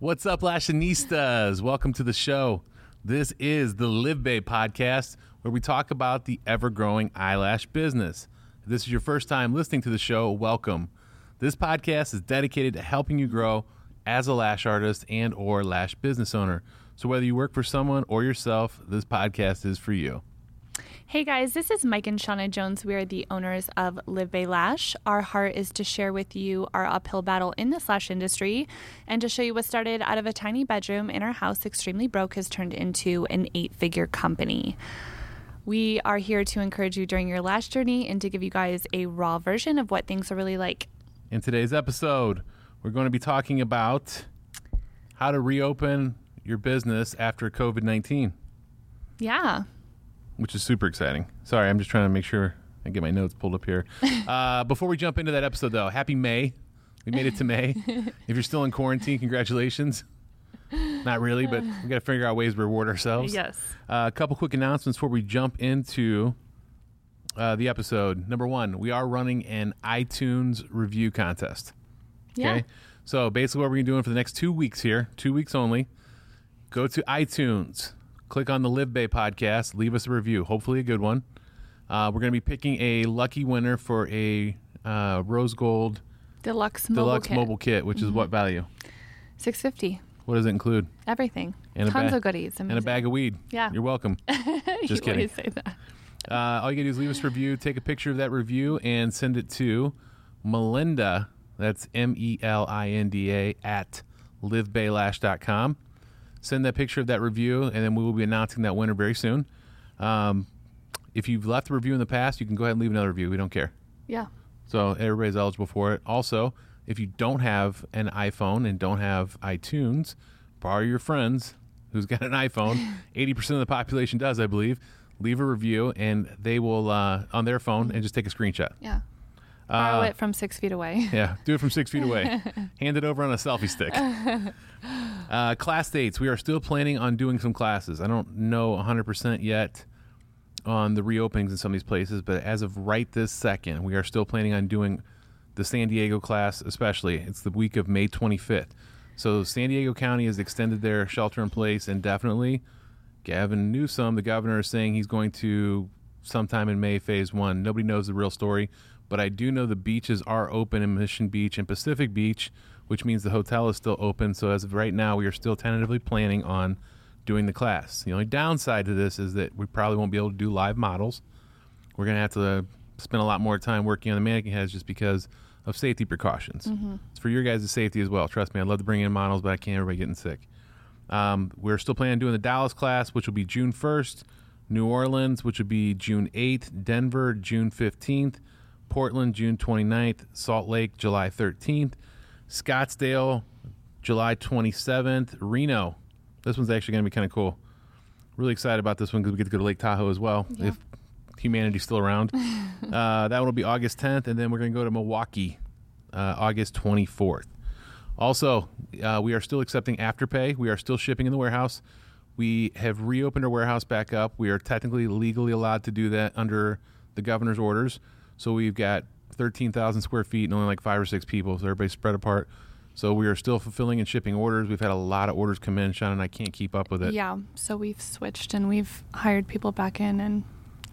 What's up, Lashinistas? Welcome to the show. This is the Live Bay podcast, where we talk about the ever growing eyelash business. If this is your first time listening to the show, welcome. This podcast is dedicated to helping you grow as a lash artist and or lash business owner. So whether you work for someone or yourself, this podcast is for you. Hey guys, this is Mike and Shauna Jones. We are the owners of Live Bay Lash. Our heart is to share with you our uphill battle in the lash industry and to show you what started out of a tiny bedroom in our house, extremely broke, has turned into an eight figure company. We are here to encourage you during your lash journey and to give you guys a raw version of what things are really like. In today's episode, we're going to be talking about how to reopen your business after COVID 19 Yeah. Which is super exciting. Sorry, I'm just trying to make sure I get my notes pulled up here. Uh, before we jump into that episode, though, happy May. We made it to May. if you're still in quarantine, congratulations. Not really, but we got to figure out ways to reward ourselves. Yes. Uh, a couple quick announcements before we jump into uh, the episode. Number one, we are running an iTunes review contest. Yeah. So basically, what we're going to be doing for the next two weeks here, two weeks only, go to iTunes, click on the Live Bay podcast, leave us a review, hopefully a good one. Uh, we're going to be picking a lucky winner for a uh, rose gold Deluxe mobile deluxe kit. Mm-hmm. mobile kit, which is what value? 650. What does it include? Everything. And Tons ba- of goodies. And a bag of weed. Yeah. You're welcome. you Just kidding. always say that. Uh, all you gotta do is leave us a review, take a picture of that review, and send it to Melinda. That's M E L I N D A at livebaylash.com. Send that picture of that review, and then we will be announcing that winner very soon. Um, if you've left a review in the past, you can go ahead and leave another review. We don't care. Yeah. So everybody's eligible for it. Also, if you don't have an iPhone and don't have iTunes, borrow your friends who's got an iPhone. Eighty percent of the population does, I believe. Leave a review, and they will uh, on their phone and just take a screenshot. Yeah. Borrow Uh, it from six feet away. Yeah, do it from six feet away. Hand it over on a selfie stick. Uh, class dates. We are still planning on doing some classes. I don't know 100% yet on the reopenings in some of these places, but as of right this second, we are still planning on doing the San Diego class, especially. It's the week of May 25th. So San Diego County has extended their shelter in place indefinitely. Gavin Newsom, the governor, is saying he's going to sometime in May phase one. Nobody knows the real story, but I do know the beaches are open in Mission Beach and Pacific Beach, which means the hotel is still open. So as of right now, we are still tentatively planning on doing the class. The only downside to this is that we probably won't be able to do live models. We're going to have to spend a lot more time working on the mannequin heads just because of safety precautions. It's for your guys' safety as well. Trust me, I'd love to bring in models, but I can't everybody getting sick. Um, we're still planning on doing the Dallas class, which will be June 1st, New Orleans, which would be June 8th, Denver, June 15th, Portland, June 29th, Salt Lake, July 13th, Scottsdale, July 27th, Reno. This one's actually going to be kind of cool. Really excited about this one because we get to go to Lake Tahoe as well Yeah. if humanity's still around. uh, that one will be August 10th, and then we're going to go to Milwaukee uh, August 24th. Also, uh, we are still accepting Afterpay. We are still shipping in the warehouse. We have reopened our warehouse back up. We are technically legally allowed to do that under the governor's orders. So we've got 13,000 square feet and only like five or six people. So everybody's spread apart. So we are still fulfilling and shipping orders. We've had a lot of orders come in. Sean and I can't keep up with it. Yeah. So we've switched and we've hired people back in and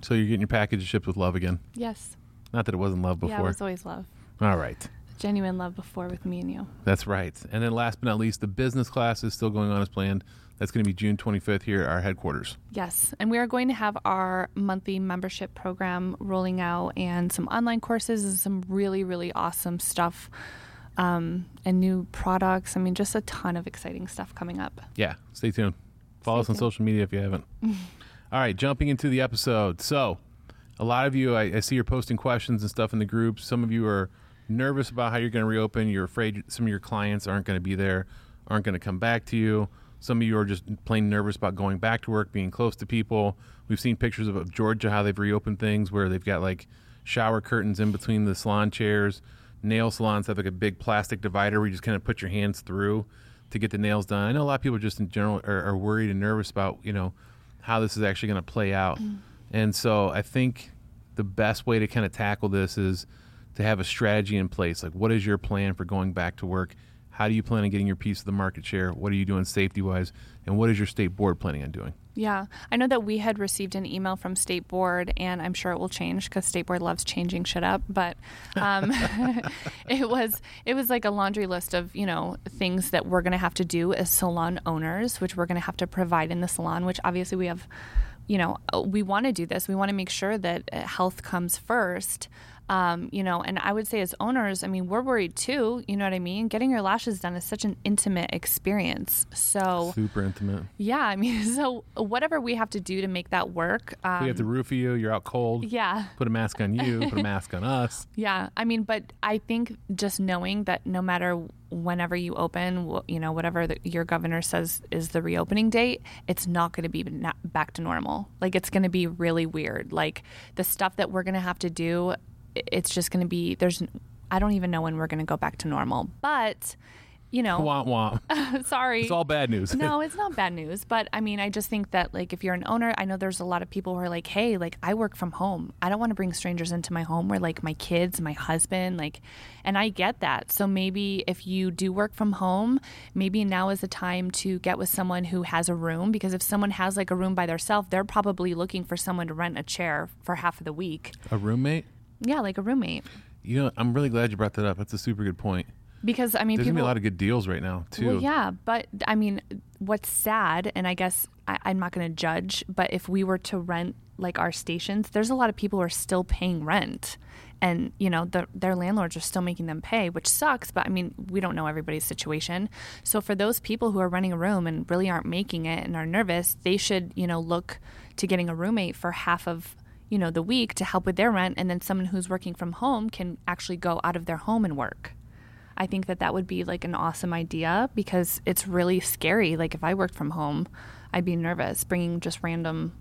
So you're getting your package shipped with love again. yes. Not that it wasn't love before. Yeah, it was always love. All right. Genuine love before with me and you. That's right. And then last but not least, the business class is still going on as planned. That's going to be June 25th here at our headquarters. Yes. And we are going to have our monthly membership program rolling out and some online courses and some really, really awesome stuff um, and new products. I mean, just a ton of exciting stuff coming up. Yeah, stay tuned. Follow Stay us on social media if you haven't. All right, jumping into the episode. So, a lot of you, I, I see you're posting questions and stuff in the group. Some of you are nervous about how you're going to reopen. You're afraid some of your clients aren't going to be there, aren't going to come back to you. Some of you are just plain nervous about going back to work, being close to people. We've seen pictures of, of Georgia, how they've reopened things where they've got like shower curtains in between the salon chairs. Nail salons have like a big plastic divider where you just kind of put your hands through to get the nails done. I know a lot of people just in general are, are worried and nervous about, you know, how this is actually going to play out. Mm. And so I think the best way to kind of tackle this is to have a strategy in place. Like, what is your plan for going back to work? How do you plan on getting your piece of the market share? What are you doing safety wise? And what is your state board planning on doing? Yeah, I know that we had received an email from State Board, and I'm sure it will change because State Board loves changing shit up. But um, it was it was like a laundry list of you know things that we're going to have to do as salon owners, which we're going to have to provide in the salon. Which obviously we have, you know, we want to do this. We want to make sure that uh, health comes first. Um, you know, and I would say as owners, I mean, we're worried too. You know what I mean? Getting your lashes done is such an intimate experience. So super intimate. Yeah, I mean, so whatever we have to do to make that work. Um, we have to roofie you. You're out cold. Yeah. Put a mask on you. put a mask on us. Yeah, I mean, but I think just knowing that no matter whenever you open, you know, whatever the, your governor says is the reopening date, it's not going to be back to normal. Like it's going to be really weird. Like the stuff that we're going to have to do it's just going to be there's I don't even know when we're going to go back to normal. But you know, womp womp. sorry, it's all bad news. no, it's not bad news. But I mean, I just think that like if you're an owner, I know there's a lot of people who are like, hey, like I work from home. I don't want to bring strangers into my home where like my kids, my husband, like, and I get that. So maybe if you do work from home, maybe now is the time to get with someone who has a room because if someone has like a room by themselves, they're probably looking for someone to rent a chair for half of the week. A roommate. Yeah, like a roommate. You know, I'm really glad you brought that up. That's a super good point. Because I mean, there's people, gonna be a lot of good deals right now too. Well, yeah, but I mean, what's sad, and I guess I, I'm not going to judge, but if we were to rent like our stations, there's a lot of people who are still paying rent, and you know, the, their landlords are still making them pay, which sucks. But I mean, we don't know everybody's situation. So for those people who are renting a room and really aren't making it and are nervous, they should you know look to getting a roommate for half of you know, the week to help with their rent, and then someone who's working from home can actually go out of their home and work. I think that that would be like an awesome idea because it's really scary. Like if I worked from home, I'd be nervous bringing just random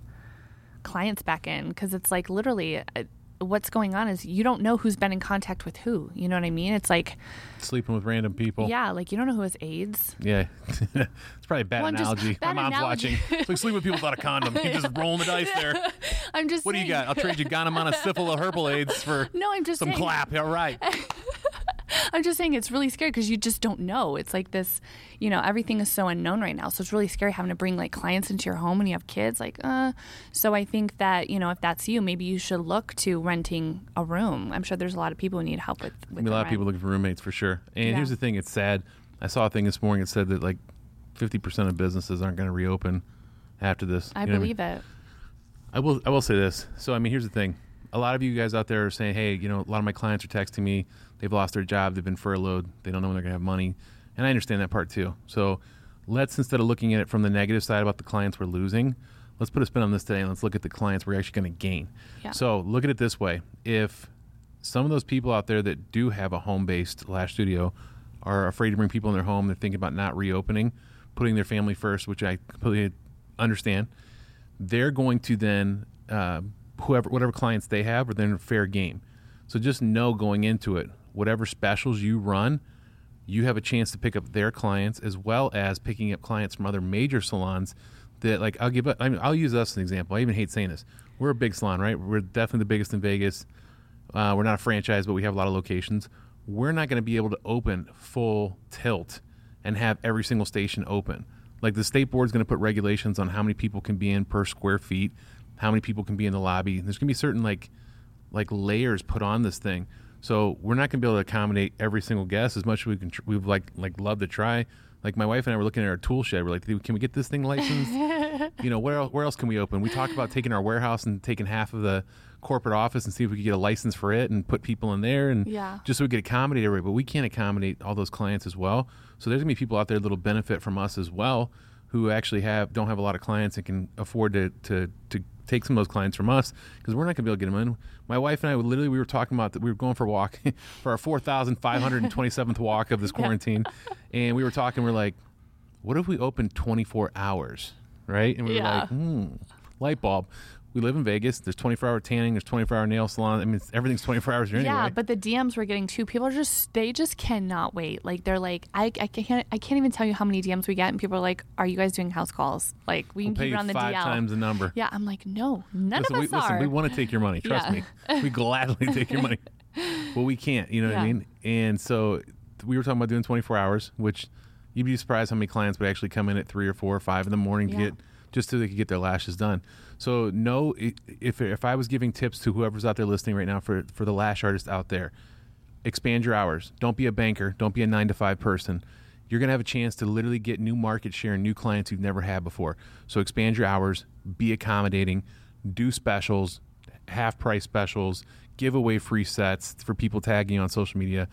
clients back in because it's like literally uh, what's going on is you don't know who's been in contact with who. You know what I mean? It's like sleeping with random people. Yeah, like you don't know who has AIDS. Yeah, it's probably a bad well, analogy. Bad My mom's analogy. watching. It's like sleep with people without a condom. You just rolling the dice there. I'm just. What saying. do you got? I'll trade you Ganamana syphilis herbal aids for no. I'm just some saying. clap. All right. I'm just saying it's really scary because you just don't know. It's like this, you know, everything is so unknown right now. So it's really scary having to bring like clients into your home when you have kids. Like, uh, so I think that you know, if that's you, maybe you should look to renting a room. I'm sure there's a lot of people who need help with. with a lot rent. of people looking for roommates for sure. And Yeah. here's the thing: it's sad. I saw a thing this morning. It said that like 50% of businesses aren't going to reopen after this. I You know believe it. I will. I will say this. So I mean, here's the thing. A lot of you guys out there are saying, "Hey, you know, a lot of my clients are texting me. They've lost their job. They've been furloughed. They don't know when they're going to have money." And I understand that part too. So let's instead of looking at it from the negative side about the clients we're losing, let's put a spin on this today and let's look at the clients we're actually going to gain. Yeah. So look at it this way: if some of those people out there that do have a home-based lash studio are afraid to bring people in their home, they're thinking about not reopening, putting their family first, which I completely understand they're going to then uh, whoever whatever clients they have are then fair game. So just know going into it, whatever specials you run, you have a chance to pick up their clients as well as picking up clients from other major salons. That like I'll give I mean, I'll use us as an example. I even hate saying this. We're a big salon, right? We're definitely the biggest in Vegas. Uh, we're not a franchise, but we have a lot of locations. We're not going to be able to open full tilt and have every single station open. Like the state board's going to put regulations on how many people can be in per square feet, how many people can be in the lobby. There's going to be certain like like layers put on this thing. So we're not going to be able to accommodate every single guest as much as we can. Tr- we've like like love to try. Like my wife and I were looking at our tool shed. We're like, can we get this thing licensed? you know, where else, where else can we open? We talked about taking our warehouse and taking half of the corporate office and see if we could get a license for it and put people in there and Yeah. just so we could accommodate everybody. But we can't accommodate all those clients as well. So there's gonna be people out there that'll benefit from us as well, who actually have don't have a lot of clients and can afford to to to take some of those clients from us because we're not gonna be able to get them in. My wife and I would literally we were talking about that we were going for a walk for our four thousand five hundred and twenty seventh walk of this quarantine, and we were talking. We're like, what if we opened twenty four hours, right? And we were Yeah. like, hmm, light bulb. We live in Vegas. There's 24 hour tanning. There's 24 hour nail salon. I mean, it's- everything's 24 hours here anyway. Yeah, but the DMs we're getting too. People are just they just cannot wait. Like they're like, I, I can't I can't even tell you how many DMs we get, and people are like, Are you guys doing house calls? Like we we'll can keep it on the five DL. times the number. Yeah, I'm like, no, none listen, of we, us listen, are. we want to take your money. Trust Yeah. me. We gladly take your money. But we can't. You know what I mean? And so we were talking about doing 24 hours, which you'd be surprised how many clients would actually come in at three or four or five in the morning to Yeah. get just so they could get their lashes done. So no, if if I was giving tips to whoever's out there listening right now for for the lash artist out there, expand your hours. Don't be a banker. Don't be a nine to five person. You're to have a chance to literally get new market share and new clients you've never had before. So expand your hours, be accommodating, do specials, half price specials, give away free sets for people tagging you on social media.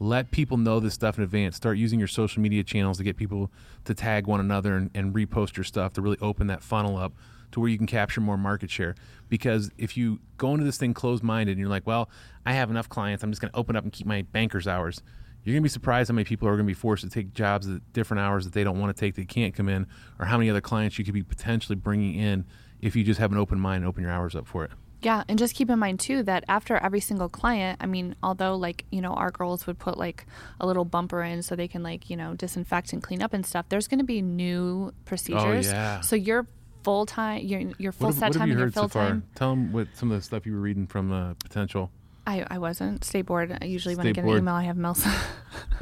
Let people know this stuff in advance. Start using your social media channels to get people to tag one another and, and repost your stuff to really open that funnel up to where you can capture more market share. Because if you go into this thing closed minded and you're like, well, I have enough clients, I'm just going to open up and keep my banker's hours. You're going to be surprised how many people are going to be forced to take jobs at different hours that they don't want to take, they can't come in, or how many other clients you could be potentially bringing in if you just have an open mind and open your hours up for it. Yeah, and just keep in mind too that after every single client, I mean, although like, you know, our girls would put like a little bumper in so they can like, you know, disinfect and clean up and stuff, there's going to be new procedures. Oh, yeah. So your full time, your your full set time you and your fill so far? time. Tell them what some of the stuff you were reading from uh, potential. I, I wasn't. Stay bored. I usually when I get bored. an email, I have mails.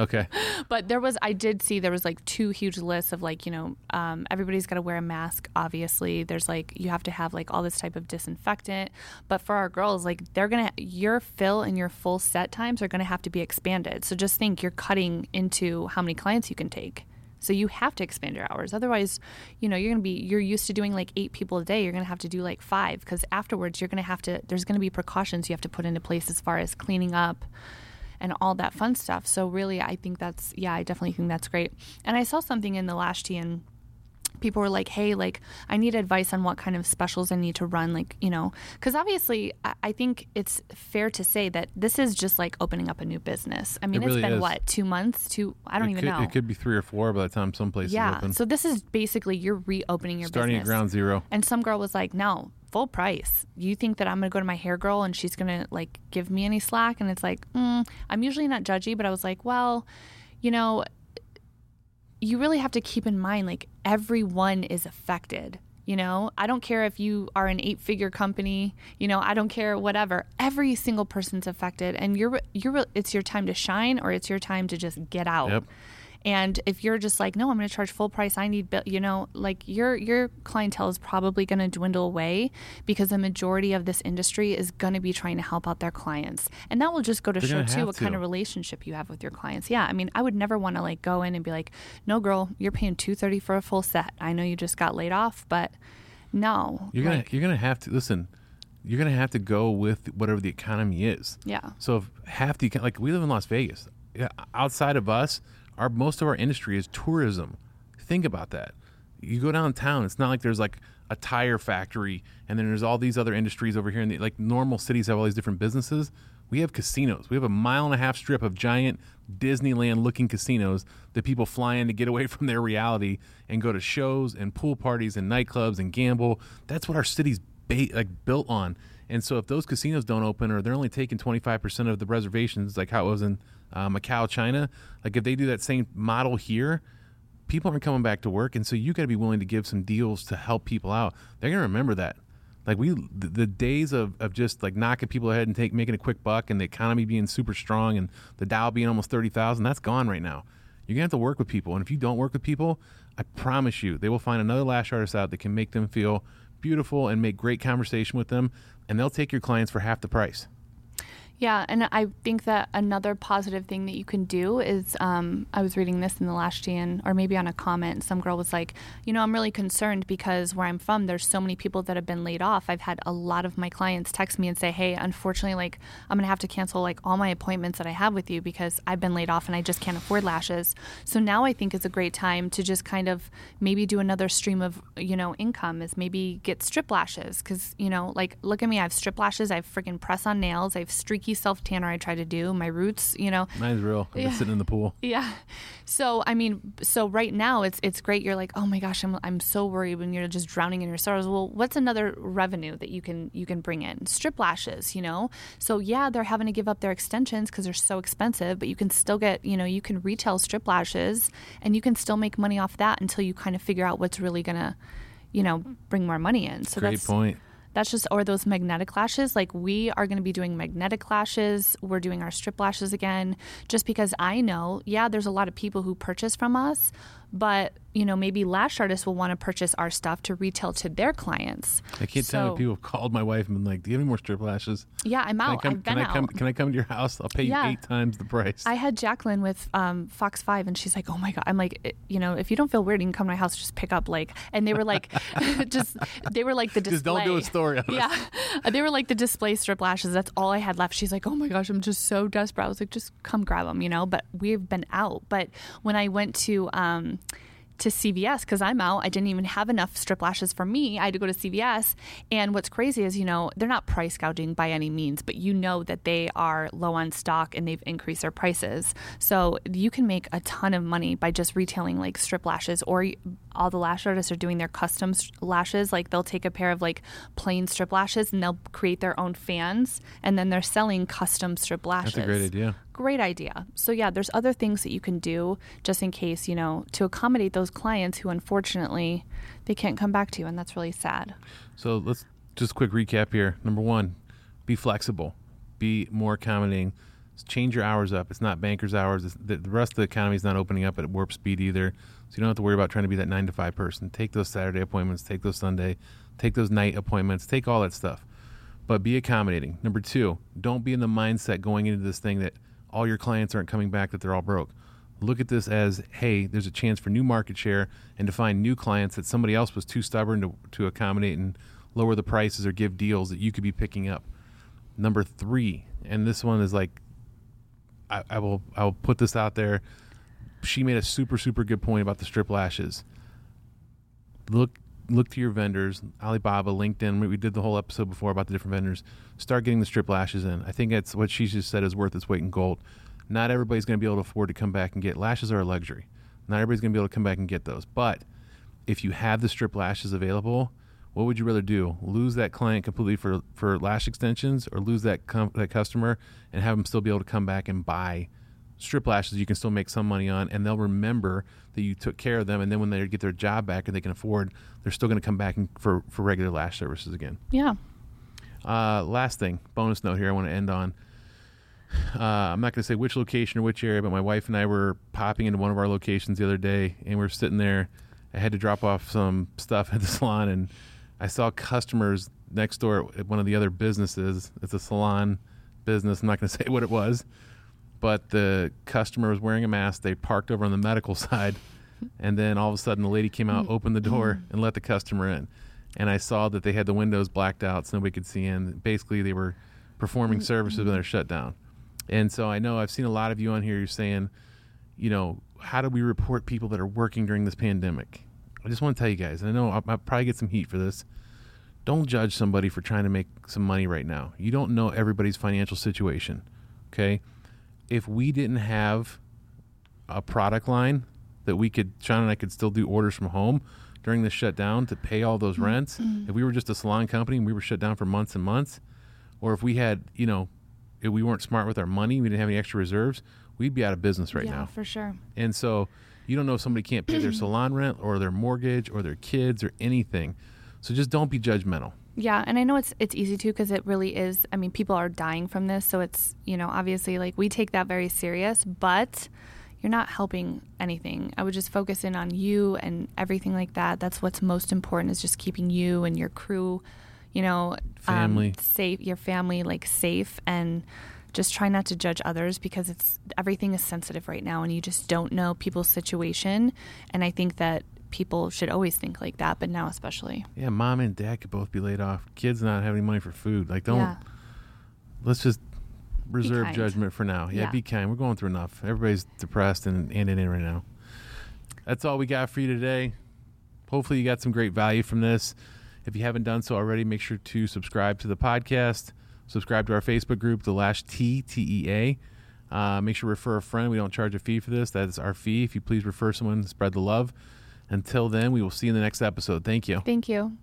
Okay. but there was, I did see there was like two huge lists of like, you know, um, everybody's got to wear a mask. Obviously, there's like you have to have like all this type of disinfectant. But for our girls, like they're gonna your fill and your full set times are gonna have to be expanded. So just think you're cutting into how many clients you can take. So you have to expand your hours. Otherwise, you know, you're going to be you're used to doing like 8 people a day, you're going to have to do like 5 cuz afterwards you're going to have to there's going to be precautions you have to put into place as far as cleaning up and all that fun stuff. So really, I think that's yeah, I definitely think that's great. And I saw something in the last and people were like, "Hey, like I need advice on what kind of specials I need to run." Like you know, because obviously, I, I think it's fair to say that this is just like opening up a new business. I mean, It it's really been is. what two months? Two? I don't it even could, know. It could be three or four by the time some places yeah. open. So this is basically you're reopening your Starting business. Starting at ground zero. And some girl was like, "No, full price. You think that I'm going to go to my hair girl and she's going to like give me any slack?" And it's like, mm, I'm usually not judgy, but I was like, "Well, you know, you really have to keep in mind like everyone is affected." You know, I don't care if you are an eight-figure company. You know, I don't care whatever. Every single person's affected, and you're you're it's your time to shine, or it's your time to just get out. Yep. And if you're just like, no, I'm going to charge full price. I need, you know, like your your clientele is probably going to dwindle away because the majority of this industry is going to be trying to help out their clients, and that will just go to They're show too what kind of relationship you have with your clients. Yeah, I mean, I would never want to like go in and be like, no, girl, you're paying two thirty for a full set. I know you just got laid off, but no, You're gonna you're gonna have to listen. You're gonna have to go with whatever the economy is. yeah, So if half the like we live in Las Vegas, yeah, outside of us, our most of our industry is tourism. Think about that. You go downtown, it's not like there's like a tire factory and then there's all these other industries over here. And like normal cities have all these different businesses. We have casinos. We have a mile and a half strip of giant Disneyland looking casinos that people fly in to get away from their reality and go to shows and pool parties and nightclubs and gamble. That's what our city's ba- like built on. And so if those casinos don't open or they're only taking 25% of the reservations, like how it was in uh, Macau, China, like if they do that same model here, people aren't coming back to work. And so you got to be willing to give some deals to help people out. They're to remember that. Like we, the, the days of, of just like knocking people ahead and take making a quick buck and the economy being super strong and the Dow being almost 30,000, that's gone right now. You're to have to work with people. And if you don't work with people, I promise you, they will find another lash artist out that can make them feel beautiful and make great conversation with them. And they'll take your clients for half the price. Yeah, and I think that another positive thing that you can do is um, I was reading this in the last Jan, or maybe on a comment. Some girl was like, you know, I'm really concerned because where I'm from, there's so many people that have been laid off. I've had a lot of my clients text me and say, hey, unfortunately, like I'm gonna have to cancel like all my appointments that I have with you because I've been laid off and I just can't afford lashes. So now I think is a great time to just kind of maybe do another stream of you know income is maybe get strip lashes because you know like look at me, I have strip lashes, I have freaking press on nails, I have streaky self tanner I try to do, my roots, you know. Mine's real. Been Yeah. sitting in the pool. Yeah. So I mean, so right now it's it's great. You're like, oh my gosh, I'm I'm so worried when you're just drowning in your sorrows. Well, what's another revenue that you can you can bring in? Strip lashes, you know. So yeah, they're having to give up their extensions because they're so expensive, but you can still get you know you can retail strip lashes and you can still make money off that until you kind of figure out what's really gonna, you know, bring more money in. So that's Great that's point. That's just, or those magnetic lashes. Like we are going to be doing magnetic lashes. We're doing our strip lashes again, just because I know, yeah, there's a lot of people who purchase from us, but you know maybe lash artists will want to purchase our stuff to retail to their clients. I can't tell you people have called my wife and been like, "Do you have any more strip lashes?" Yeah, I'm out. Can I come, I've been can I out. come, can I come to your house? I'll pay Yeah. you eight times the price. I had Jacqueline with um, Fox Five, and she's like, "Oh my god!" I'm like, you know, if you don't feel weird, you can come to my house, just pick up like. And they were like, just they were like the display. Just don't do a story. Yeah, they were like the display strip lashes. That's all I had left. She's like, "Oh my gosh, I'm just so desperate." I was like, "Just come grab them," you know. But we've been out. But when I went to um, to CVS because I'm out. I didn't even have enough strip lashes for me. I had to go to CVS. And what's crazy is, you know, they're not price gouging by any means, but you know that they are low on stock and they've increased their prices. So you can make a ton of money by just retailing like strip lashes or all the lash artists are doing their custom lashes. Like they'll take a pair of like plain strip lashes and they'll create their own fans and then they're selling custom strip lashes That's a great idea. Great idea. So yeah, there's other things that you can do just in case, you know, to accommodate those clients who unfortunately they can't come back to you and that's really sad. So let's just quick recap here. Number one, be flexible, be more accommodating. Change your hours up. It's not banker's hours. It's, the, rest of the economy is not opening up at warp speed either. So you don't have to worry about trying to be that nine to five person. Take those Saturday appointments. Take those Sunday. Take those night appointments. Take all that stuff. But be accommodating. Number two, don't be in the mindset going into this thing that all your clients aren't coming back, that they're all broke. Look at this as, hey, there's a chance for new market share and to find new clients that somebody else was too stubborn to, to accommodate and lower the prices or give deals that you could be picking up. Number three, and this one is like, I, I will I will put this out there. She made a super super good point about the strip lashes. Look look to your vendors, Alibaba, LinkedIn. We- did the whole episode before about the different vendors. Start getting the strip lashes in. I think that's what she just said is worth its weight in gold. Not everybody's going to be able to afford to come back and get lashes are a luxury. Not everybody's going to be able to come back and get those. But if you have the strip lashes available, what would you rather do? Lose that client completely for for lash extensions, or lose that com- that customer and have them still be able to come back and buy strip lashes you can still make some money on, and they'll remember that you took care of them. And then when they get their job back and they can afford, they're still going to come back and, for for regular lash services again. Yeah. Uh, last thing, bonus note here I want to end on. Uh, I'm not going to say which location or which area, but my wife and I were popping into one of our locations the other day, and we are sitting there. I had to drop off some stuff at the salon, and I saw customers next door at one of the other businesses. It's a salon business. I'm not going to say what it was, but the customer was wearing a mask. They parked over on the medical side, and then all of a sudden, the lady came out, opened the door, and let the customer in. And I saw that they had the windows blacked out, so nobody could see in. Basically, they were performing mm-hmm. services when they're shut down. And so I know I've seen a lot of you on here. You're saying, you know, how do we report people that are working during this pandemic? I just want to tell you guys, and I know I'll, I'll probably get some heat for this. Don't judge somebody for trying to make some money right now. You don't know everybody's financial situation. Okay. If we didn't have a product line that we could, Sean and I could still do orders from home during this shutdown to pay all those mm-hmm. rents, if we were just a salon company and we were shut down for months and months, or if we had, you know, if we weren't smart with our money, we didn't have any extra reserves, we'd be out of business right yeah, now. for sure. And so you don't know if somebody can't pay their salon rent or their mortgage or their kids or anything. So just don't be judgmental. Yeah, and I know it's it's easy to because it really is. I mean, people are dying from this, so it's you know obviously like we take that very serious, but you're not helping anything. I would just focus in on you and everything like that. That's what's most important is just keeping you and your crew, you know, Family. um, safe, your family like safe, and just try not to judge others because it's everything is sensitive right now, and you just don't know people's situation. And I think that people should always think like that, but now especially. Yeah, mom and dad could both be laid off. Kids not having money for food. Like don't yeah. let's just reserve judgment for now. Yeah, Yeah. be kind. We're going through enough. Everybody's depressed and and in it right now. That's all we got for you today. Hopefully you got some great value from this. If you haven't done so already, make sure to subscribe to the podcast. Subscribe to our Facebook group, the Lash T T E A. Uh, make sure to refer a friend. We don't charge a fee for this. That is our fee. If you please refer someone, spread the love. Until then, we will see you in the next episode. Thank you. Thank you.